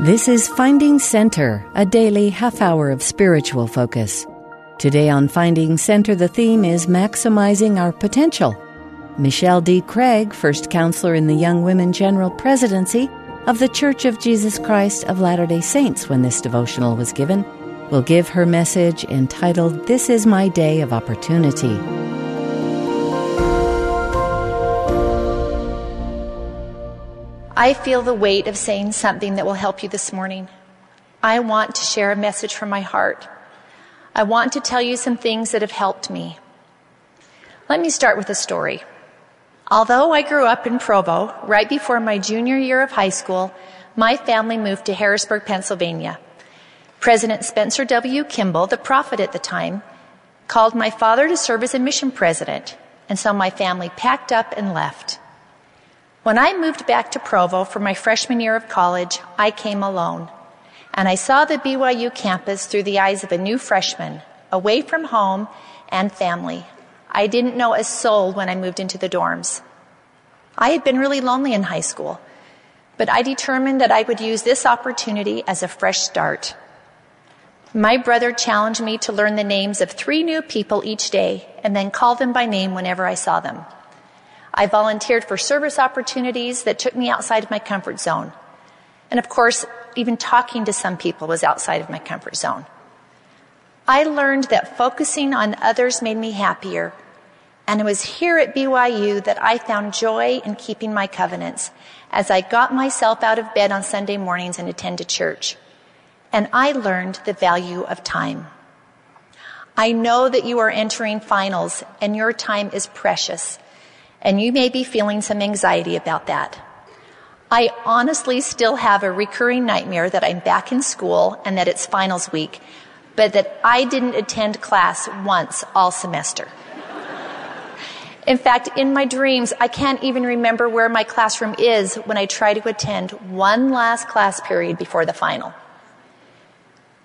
This is Finding Center, a daily half hour of spiritual focus. Today on Finding Center, the theme is Maximizing Our Potential. Michelle D. Craig, first counselor in the Young Women General Presidency of the Church of Jesus Christ of Latter day Saints when this devotional was given, will give her message entitled This is My Day of Opportunity. I feel the weight of saying something that will help you this morning. I want to share a message from my heart. I want to tell you some things that have helped me. Let me start with a story. Although I grew up in Provo, right before my junior year of high school, my family moved to Harrisburg, Pennsylvania. President Spencer W. Kimball, the prophet at the time, called my father to serve as a mission president, and so my family packed up and left. When I moved back to Provo for my freshman year of college, I came alone. And I saw the BYU campus through the eyes of a new freshman, away from home and family. I didn't know a soul when I moved into the dorms. I had been really lonely in high school, but I determined that I would use this opportunity as a fresh start. My brother challenged me to learn the names of three new people each day and then call them by name whenever I saw them. I volunteered for service opportunities that took me outside of my comfort zone. And of course, even talking to some people was outside of my comfort zone. I learned that focusing on others made me happier. And it was here at BYU that I found joy in keeping my covenants as I got myself out of bed on Sunday mornings and attended church. And I learned the value of time. I know that you are entering finals and your time is precious and you may be feeling some anxiety about that. I honestly still have a recurring nightmare that I'm back in school and that it's finals week, but that I didn't attend class once all semester. In fact, in my dreams, I can't even remember where my classroom is when I try to attend one last class period before the final.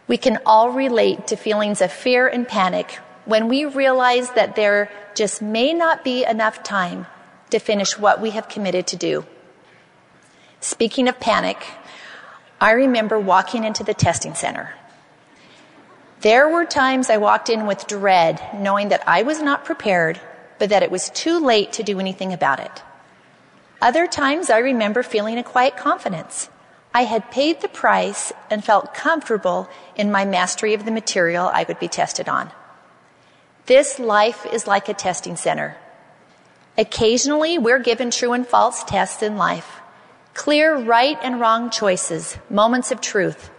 We can all relate to feelings of fear and panic when we realize that there just may not be enough time to finish what we have committed to do. Speaking of panic, I remember walking into the testing center. There were times I walked in with dread, knowing that I was not prepared, but that it was too late to do anything about it. Other times I remember feeling a quiet confidence. I had paid the price and felt comfortable in my mastery of the material I would be tested on. This life is like a testing center. Occasionally, we're given true and false tests in life. Clear right and wrong choices, moments of truth.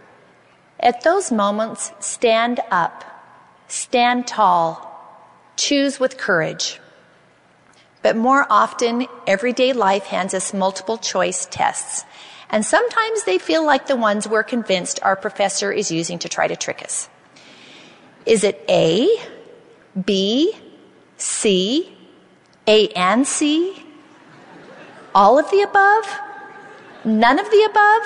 At those moments, stand up, stand tall, choose with courage. But more often, everyday life hands us multiple choice tests. And sometimes they feel like the ones we're convinced our professor is using to try to trick us. Is it A, B, C, A and C? All of the above? None of the above?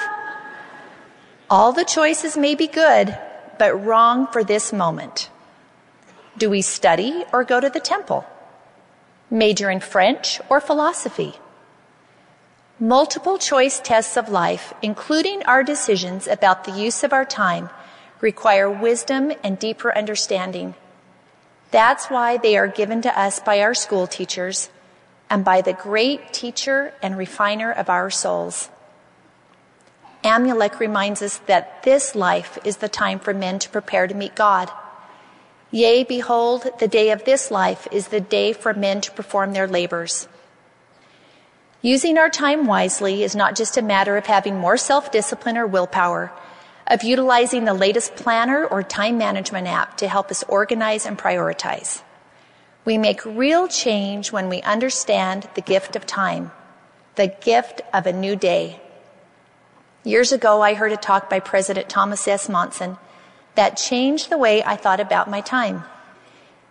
All the choices may be good, but wrong for this moment. Do we study or go to the temple? Major in French or philosophy? Multiple choice tests of life, including our decisions about the use of our time, require wisdom and deeper understanding that's why they are given to us by our school teachers and by the great teacher and refiner of our souls. Amulek reminds us that this life is the time for men to prepare to meet God. Yea, behold, the day of this life is the day for men to perform their labors. Using our time wisely is not just a matter of having more self-discipline or willpower of utilizing the latest planner or time management app to help us organize and prioritize. We make real change when we understand the gift of time, the gift of a new day. Years ago, I heard a talk by President Thomas S. Monson that changed the way I thought about my time.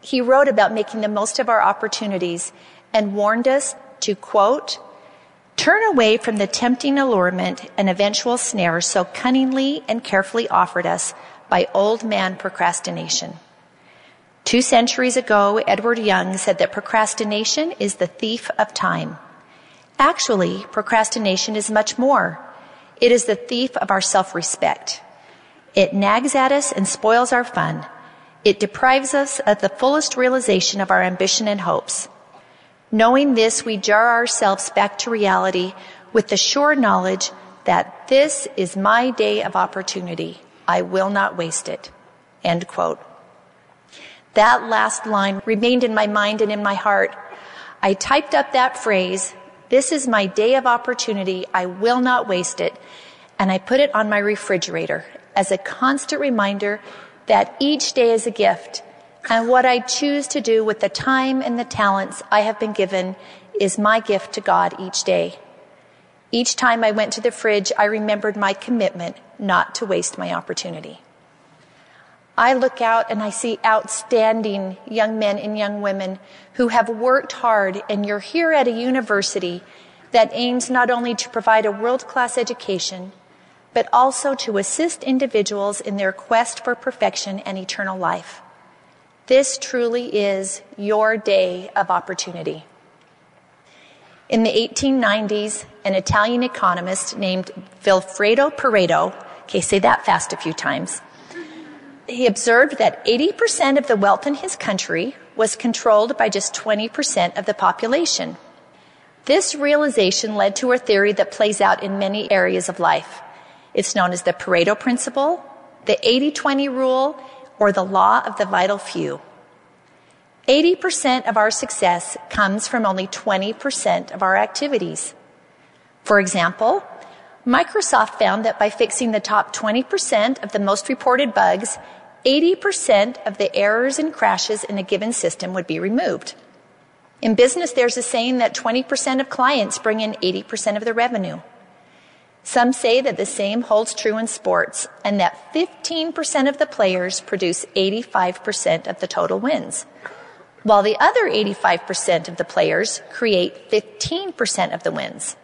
He wrote about making the most of our opportunities and warned us to quote, Turn away from the tempting allurement and eventual snare so cunningly and carefully offered us by old man procrastination. Two centuries ago, Edward Young said that procrastination is the thief of time. Actually, procrastination is much more. It is the thief of our self-respect. It nags at us and spoils our fun. It deprives us of the fullest realization of our ambition and hopes. Knowing this, we jar ourselves back to reality with the sure knowledge that this is my day of opportunity. I will not waste it. End quote. That last line remained in my mind and in my heart. I typed up that phrase, this is my day of opportunity. I will not waste it. And I put it on my refrigerator as a constant reminder that each day is a gift and what I choose to do with the time and the talents I have been given is my gift to God each day. Each time I went to the fridge, I remembered my commitment not to waste my opportunity. I look out and I see outstanding young men and young women who have worked hard and you're here at a university that aims not only to provide a world class education, but also to assist individuals in their quest for perfection and eternal life. This truly is your day of opportunity. In the 1890s, an Italian economist named Vilfredo Pareto, okay, say that fast a few times, he observed that 80% of the wealth in his country was controlled by just 20% of the population. This realization led to a theory that plays out in many areas of life. It's known as the Pareto principle, the 80-20 rule, or the law of the vital few. 80% of our success comes from only 20% of our activities. For example, Microsoft found that by fixing the top 20% of the most reported bugs, 80% of the errors and crashes in a given system would be removed. In business, there's a saying that 20% of clients bring in 80% of the revenue. Some say that the same holds true in sports and that 15% of the players produce 85% of the total wins, while the other 85% of the players create 15% of the wins.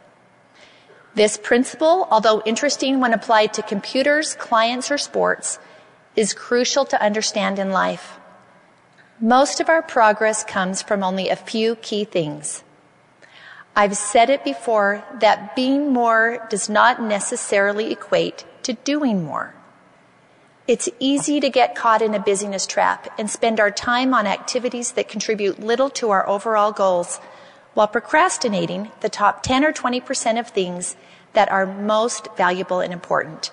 This principle, although interesting when applied to computers, clients, or sports, is crucial to understand in life. Most of our progress comes from only a few key things. I've said it before that being more does not necessarily equate to doing more. It's easy to get caught in a busyness trap and spend our time on activities that contribute little to our overall goals while procrastinating the top 10 or 20% of things that are most valuable and important.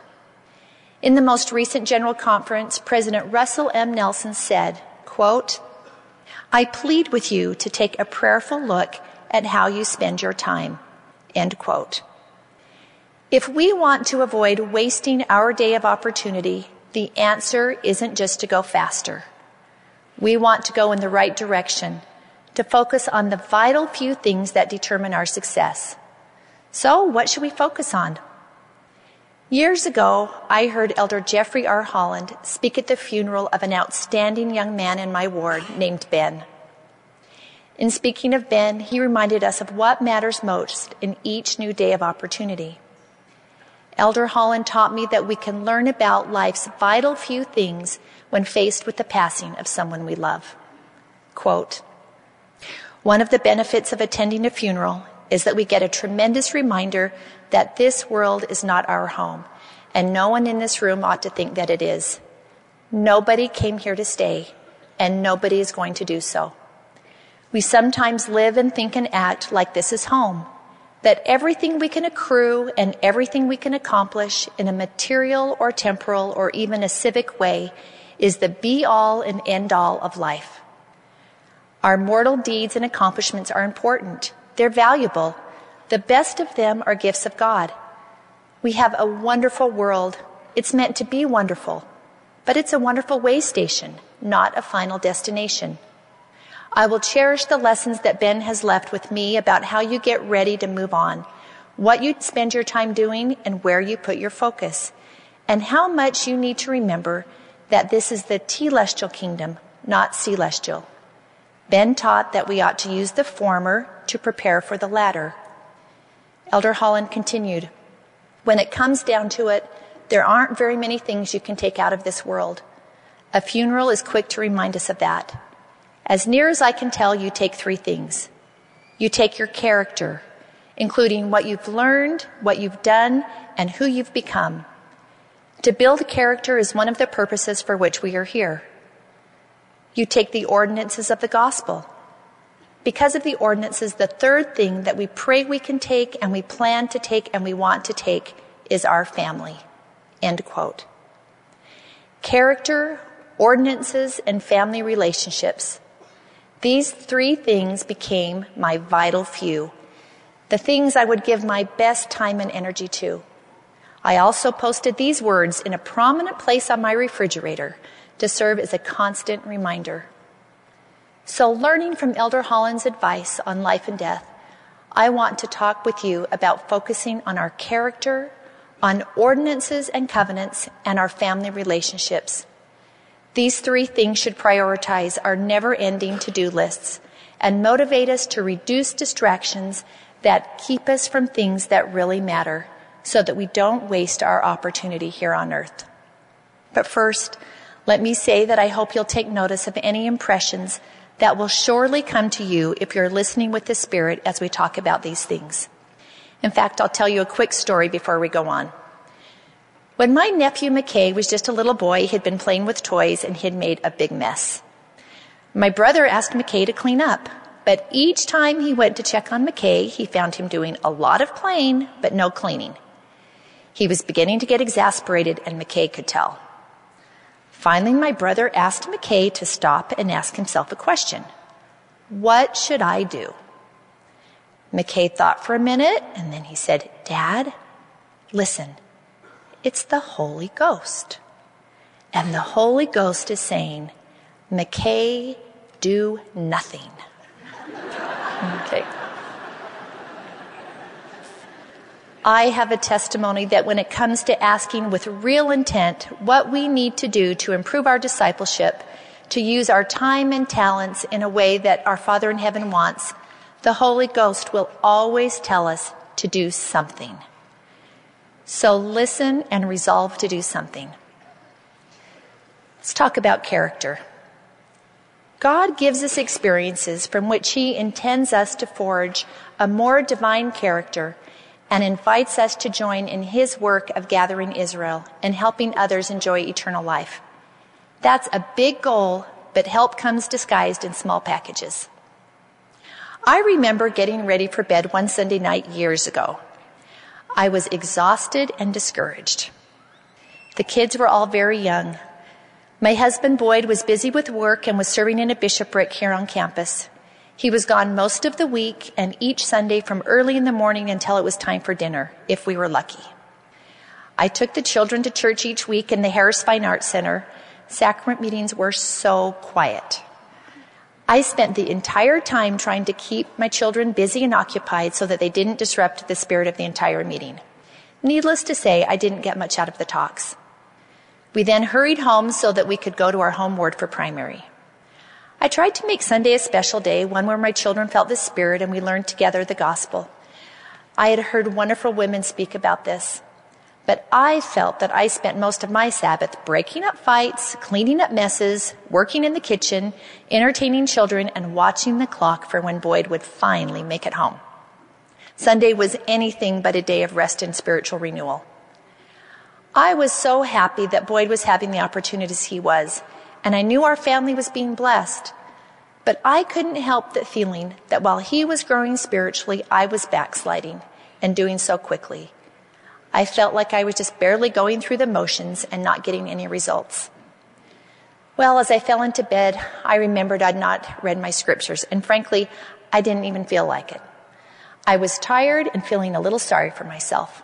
In the most recent general conference, President Russell M. Nelson said, quote, I plead with you to take a prayerful look at how you spend your time. End quote. If we want to avoid wasting our day of opportunity, the answer isn't just to go faster. We want to go in the right direction, to focus on the vital few things that determine our success. So, what should we focus on? Years ago, I heard Elder Jeffrey R. Holland speak at the funeral of an outstanding young man in my ward named Ben. In speaking of Ben, he reminded us of what matters most in each new day of opportunity. Elder Holland taught me that we can learn about life's vital few things when faced with the passing of someone we love. Quote, one of the benefits of attending a funeral is that we get a tremendous reminder that this world is not our home, and no one in this room ought to think that it is. Nobody came here to stay, and nobody is going to do so. We sometimes live and think and act like this is home, that everything we can accrue and everything we can accomplish in a material or temporal or even a civic way is the be all and end all of life. Our mortal deeds and accomplishments are important. They're valuable. The best of them are gifts of God. We have a wonderful world. It's meant to be wonderful, but it's a wonderful way station, not a final destination. I will cherish the lessons that Ben has left with me about how you get ready to move on, what you spend your time doing, and where you put your focus, and how much you need to remember that this is the telestial kingdom, not celestial. Ben taught that we ought to use the former to prepare for the latter. Elder Holland continued, When it comes down to it, there aren't very many things you can take out of this world. A funeral is quick to remind us of that. As near as I can tell, you take three things. You take your character, including what you've learned, what you've done, and who you've become. To build character is one of the purposes for which we are here. You take the ordinances of the gospel. Because of the ordinances, the third thing that we pray we can take and we plan to take and we want to take is our family. End quote. Character, ordinances, and family relationships. These three things became my vital few, the things I would give my best time and energy to. I also posted these words in a prominent place on my refrigerator to serve as a constant reminder. So, learning from Elder Holland's advice on life and death, I want to talk with you about focusing on our character, on ordinances and covenants, and our family relationships. These three things should prioritize our never ending to do lists and motivate us to reduce distractions that keep us from things that really matter so that we don't waste our opportunity here on earth. But first, let me say that I hope you'll take notice of any impressions that will surely come to you if you're listening with the Spirit as we talk about these things. In fact, I'll tell you a quick story before we go on. When my nephew McKay was just a little boy, he'd been playing with toys and he'd made a big mess. My brother asked McKay to clean up, but each time he went to check on McKay, he found him doing a lot of playing, but no cleaning. He was beginning to get exasperated, and McKay could tell. Finally, my brother asked McKay to stop and ask himself a question What should I do? McKay thought for a minute, and then he said, Dad, listen, it's the Holy Ghost. And the Holy Ghost is saying, McKay, do nothing. okay. I have a testimony that when it comes to asking with real intent what we need to do to improve our discipleship, to use our time and talents in a way that our Father in heaven wants, the Holy Ghost will always tell us to do something. So listen and resolve to do something. Let's talk about character. God gives us experiences from which He intends us to forge a more divine character and invites us to join in his work of gathering Israel and helping others enjoy eternal life. That's a big goal, but help comes disguised in small packages. I remember getting ready for bed one Sunday night years ago. I was exhausted and discouraged. The kids were all very young. My husband Boyd was busy with work and was serving in a bishopric here on campus. He was gone most of the week and each Sunday from early in the morning until it was time for dinner, if we were lucky. I took the children to church each week in the Harris Fine Arts Center. Sacrament meetings were so quiet. I spent the entire time trying to keep my children busy and occupied so that they didn't disrupt the spirit of the entire meeting. Needless to say, I didn't get much out of the talks. We then hurried home so that we could go to our home ward for primary. I tried to make Sunday a special day, one where my children felt the Spirit and we learned together the gospel. I had heard wonderful women speak about this, but I felt that I spent most of my Sabbath breaking up fights, cleaning up messes, working in the kitchen, entertaining children, and watching the clock for when Boyd would finally make it home. Sunday was anything but a day of rest and spiritual renewal. I was so happy that Boyd was having the opportunities he was and I knew our family was being blessed. But I couldn't help the feeling that while he was growing spiritually, I was backsliding and doing so quickly. I felt like I was just barely going through the motions and not getting any results. Well, as I fell into bed, I remembered I'd not read my scriptures, and frankly, I didn't even feel like it. I was tired and feeling a little sorry for myself.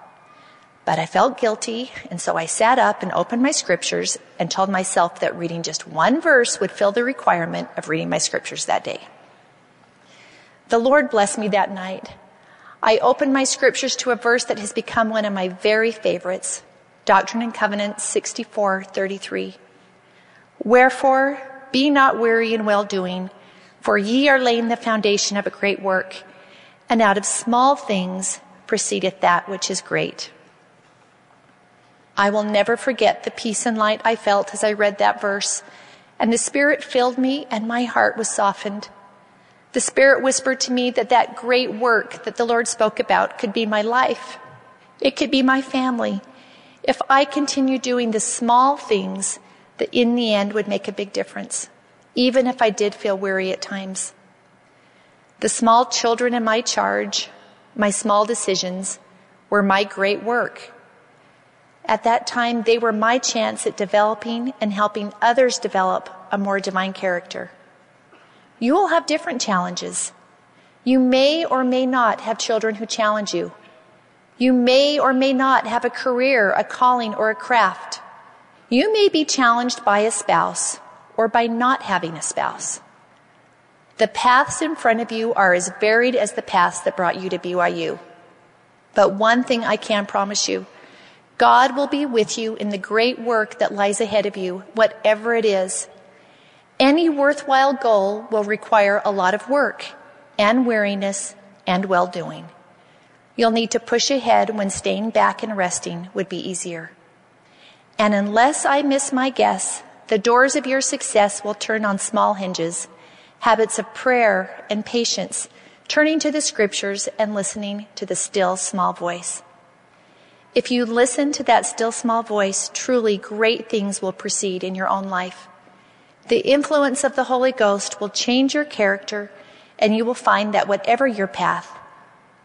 But I felt guilty, and so I sat up and opened my scriptures and told myself that reading just one verse would fill the requirement of reading my scriptures that day. The Lord blessed me that night. I opened my scriptures to a verse that has become one of my very favorites, Doctrine and Covenants 64:33. Wherefore, be not weary in well doing, for ye are laying the foundation of a great work, and out of small things proceedeth that which is great. I will never forget the peace and light I felt as I read that verse, and the Spirit filled me and my heart was softened. The Spirit whispered to me that that great work that the Lord spoke about could be my life. It could be my family. If I continue doing the small things that in the end would make a big difference, even if I did feel weary at times. The small children in my charge, my small decisions, were my great work. At that time, they were my chance at developing and helping others develop a more divine character. You will have different challenges. You may or may not have children who challenge you. You may or may not have a career, a calling, or a craft. You may be challenged by a spouse or by not having a spouse. The paths in front of you are as varied as the paths that brought you to BYU. But one thing I can promise you God will be with you in the great work that lies ahead of you, whatever it is. Any worthwhile goal will require a lot of work and weariness and well doing. You'll need to push ahead when staying back and resting would be easier. And unless I miss my guess, the doors of your success will turn on small hinges, habits of prayer and patience, turning to the scriptures and listening to the still small voice. If you listen to that still small voice, truly great things will proceed in your own life. The influence of the Holy Ghost will change your character, and you will find that whatever your path,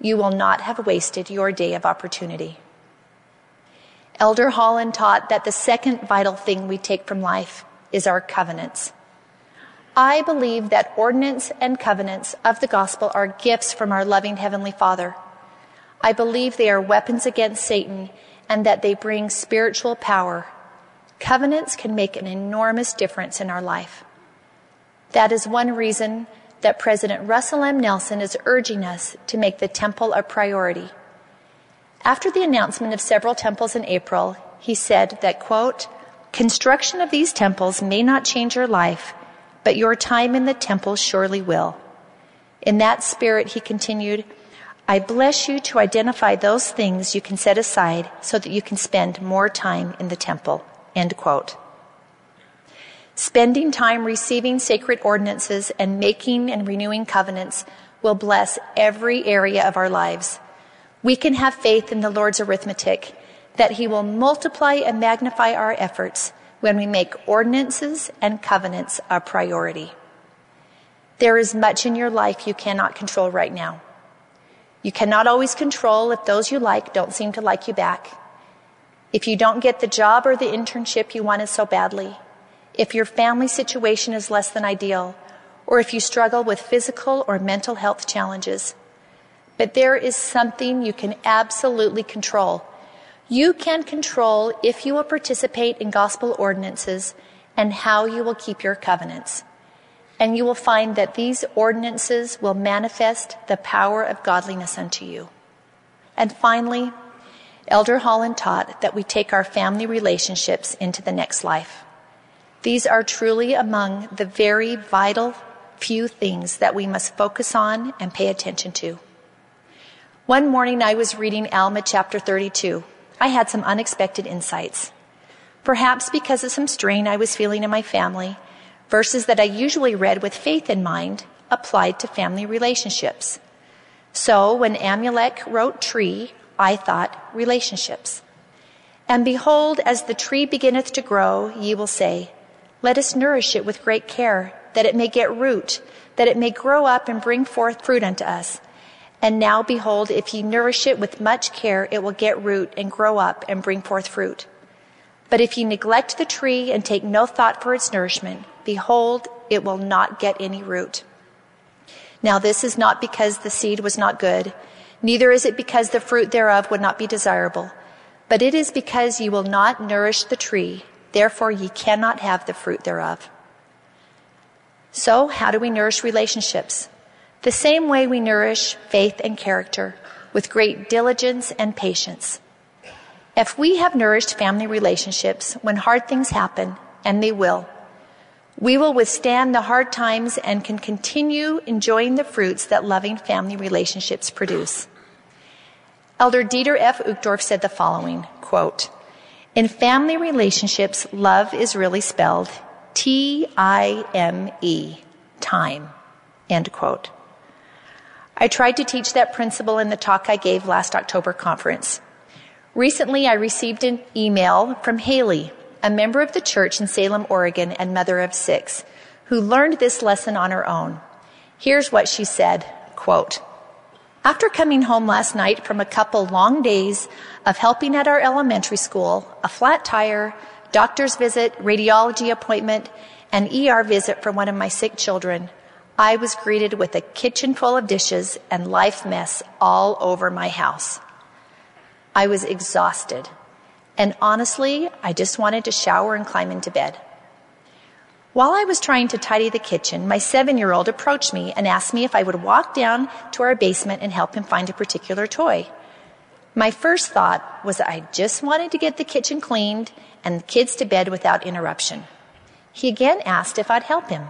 you will not have wasted your day of opportunity. Elder Holland taught that the second vital thing we take from life is our covenants. I believe that ordinance and covenants of the gospel are gifts from our loving Heavenly Father. I believe they are weapons against Satan and that they bring spiritual power. Covenants can make an enormous difference in our life. That is one reason that President Russell M. Nelson is urging us to make the temple a priority. After the announcement of several temples in April, he said that, quote, construction of these temples may not change your life, but your time in the temple surely will. In that spirit, he continued, I bless you to identify those things you can set aside so that you can spend more time in the temple. End quote. Spending time receiving sacred ordinances and making and renewing covenants will bless every area of our lives we can have faith in the Lord's arithmetic that He will multiply and magnify our efforts when we make ordinances and covenants a priority. There is much in your life you cannot control right now. You cannot always control if those you like don't seem to like you back. If you don't get the job or the internship you wanted so badly. If your family situation is less than ideal. Or if you struggle with physical or mental health challenges. But there is something you can absolutely control. You can control if you will participate in gospel ordinances and how you will keep your covenants. And you will find that these ordinances will manifest the power of godliness unto you. And finally, Elder Holland taught that we take our family relationships into the next life. These are truly among the very vital few things that we must focus on and pay attention to. One morning I was reading Alma chapter 32. I had some unexpected insights. Perhaps because of some strain I was feeling in my family, verses that I usually read with faith in mind applied to family relationships. So when Amulek wrote tree, I thought relationships. And behold, as the tree beginneth to grow, ye will say, Let us nourish it with great care, that it may get root, that it may grow up and bring forth fruit unto us. And now behold, if ye nourish it with much care, it will get root and grow up and bring forth fruit. But if ye neglect the tree and take no thought for its nourishment, behold, it will not get any root. Now this is not because the seed was not good, neither is it because the fruit thereof would not be desirable, but it is because ye will not nourish the tree, therefore ye cannot have the fruit thereof. So how do we nourish relationships? the same way we nourish faith and character with great diligence and patience. If we have nourished family relationships when hard things happen, and they will, we will withstand the hard times and can continue enjoying the fruits that loving family relationships produce. Elder Dieter F. Uchtdorf said the following, quote, in family relationships, love is really spelled T-I-M-E, time, end quote. I tried to teach that principle in the talk I gave last October conference. Recently, I received an email from Haley, a member of the church in Salem, Oregon, and mother of six, who learned this lesson on her own. Here's what she said, quote, after coming home last night from a couple long days of helping at our elementary school, a flat tire, doctor's visit, radiology appointment, and ER visit for one of my sick children, I was greeted with a kitchen full of dishes and life mess all over my house. I was exhausted. And honestly, I just wanted to shower and climb into bed. While I was trying to tidy the kitchen, my seven year old approached me and asked me if I would walk down to our basement and help him find a particular toy. My first thought was I just wanted to get the kitchen cleaned and the kids to bed without interruption. He again asked if I'd help him.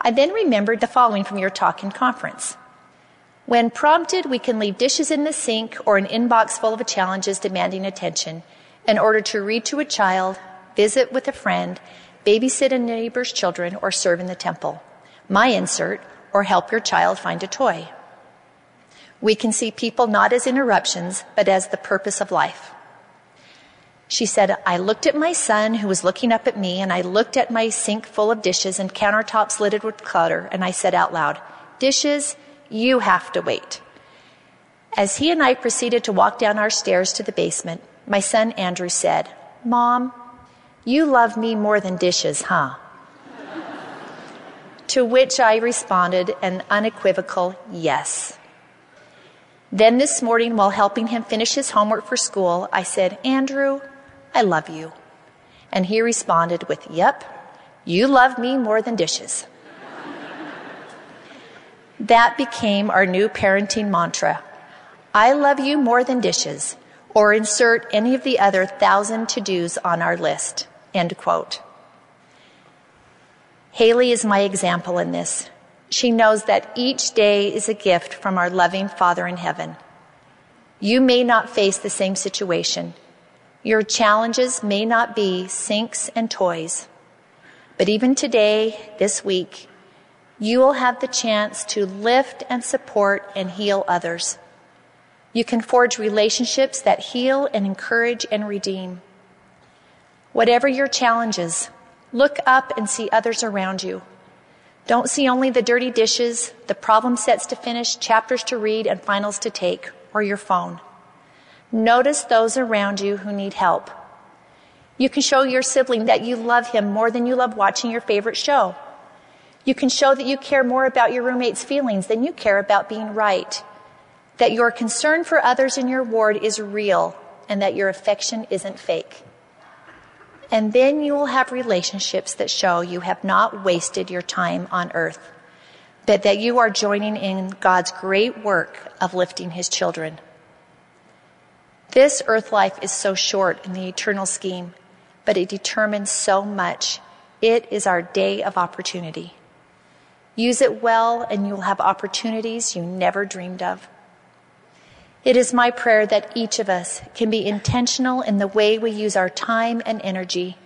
I then remembered the following from your talk in conference. When prompted, we can leave dishes in the sink or an inbox full of challenges demanding attention in order to read to a child, visit with a friend, babysit a neighbor's children, or serve in the temple. My insert, or help your child find a toy. We can see people not as interruptions, but as the purpose of life. She said, I looked at my son who was looking up at me, and I looked at my sink full of dishes and countertops littered with clutter, and I said out loud, Dishes, you have to wait. As he and I proceeded to walk down our stairs to the basement, my son Andrew said, Mom, you love me more than dishes, huh? to which I responded an unequivocal yes. Then this morning, while helping him finish his homework for school, I said, Andrew, I love you. And he responded with, Yep, you love me more than dishes. that became our new parenting mantra. I love you more than dishes, or insert any of the other thousand to dos on our list. End quote. Haley is my example in this. She knows that each day is a gift from our loving Father in heaven. You may not face the same situation. Your challenges may not be sinks and toys. But even today, this week, you will have the chance to lift and support and heal others. You can forge relationships that heal and encourage and redeem. Whatever your challenges, look up and see others around you. Don't see only the dirty dishes, the problem sets to finish, chapters to read, and finals to take, or your phone. Notice those around you who need help. You can show your sibling that you love him more than you love watching your favorite show. You can show that you care more about your roommate's feelings than you care about being right. That your concern for others in your ward is real and that your affection isn't fake. And then you will have relationships that show you have not wasted your time on earth, but that you are joining in God's great work of lifting his children. This earth life is so short in the eternal scheme, but it determines so much. It is our day of opportunity. Use it well, and you'll have opportunities you never dreamed of. It is my prayer that each of us can be intentional in the way we use our time and energy,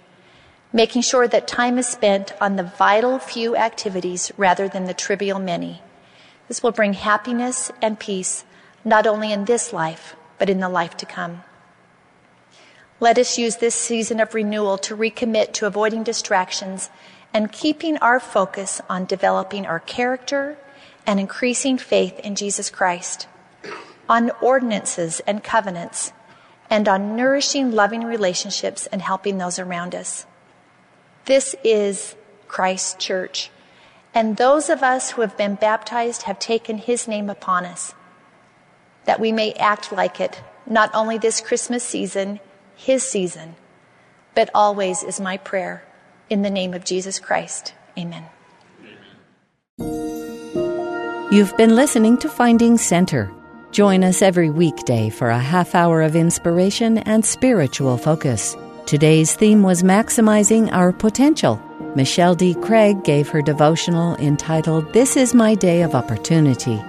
making sure that time is spent on the vital few activities rather than the trivial many. This will bring happiness and peace not only in this life, but in the life to come. Let us use this season of renewal to recommit to avoiding distractions and keeping our focus on developing our character and increasing faith in Jesus Christ on ordinances and covenants, and on nourishing loving relationships and helping those around us. This is Christ's church, and those of us who have been baptized have taken his name upon us, that we may act like it, not only this Christmas season, his season, but always is my prayer. In the name of Jesus Christ, amen. You've been listening to Finding Center Join us every weekday for a half hour of inspiration and spiritual focus. Today's theme was Maximizing Our Potential. Michelle D. Craig gave her devotional entitled This is My Day of Opportunity.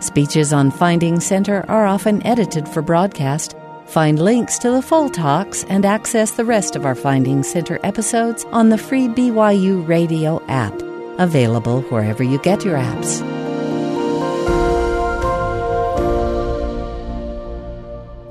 Speeches on Finding Center are often edited for broadcast. Find links to the full talks and access the rest of our Finding Center episodes on the free BYU Radio app, available wherever you get your apps.